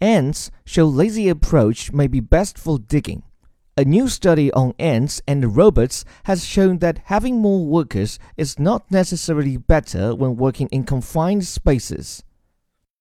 Ants show lazy approach may be best for digging. A new study on ants and robots has shown that having more workers is not necessarily better when working in confined spaces.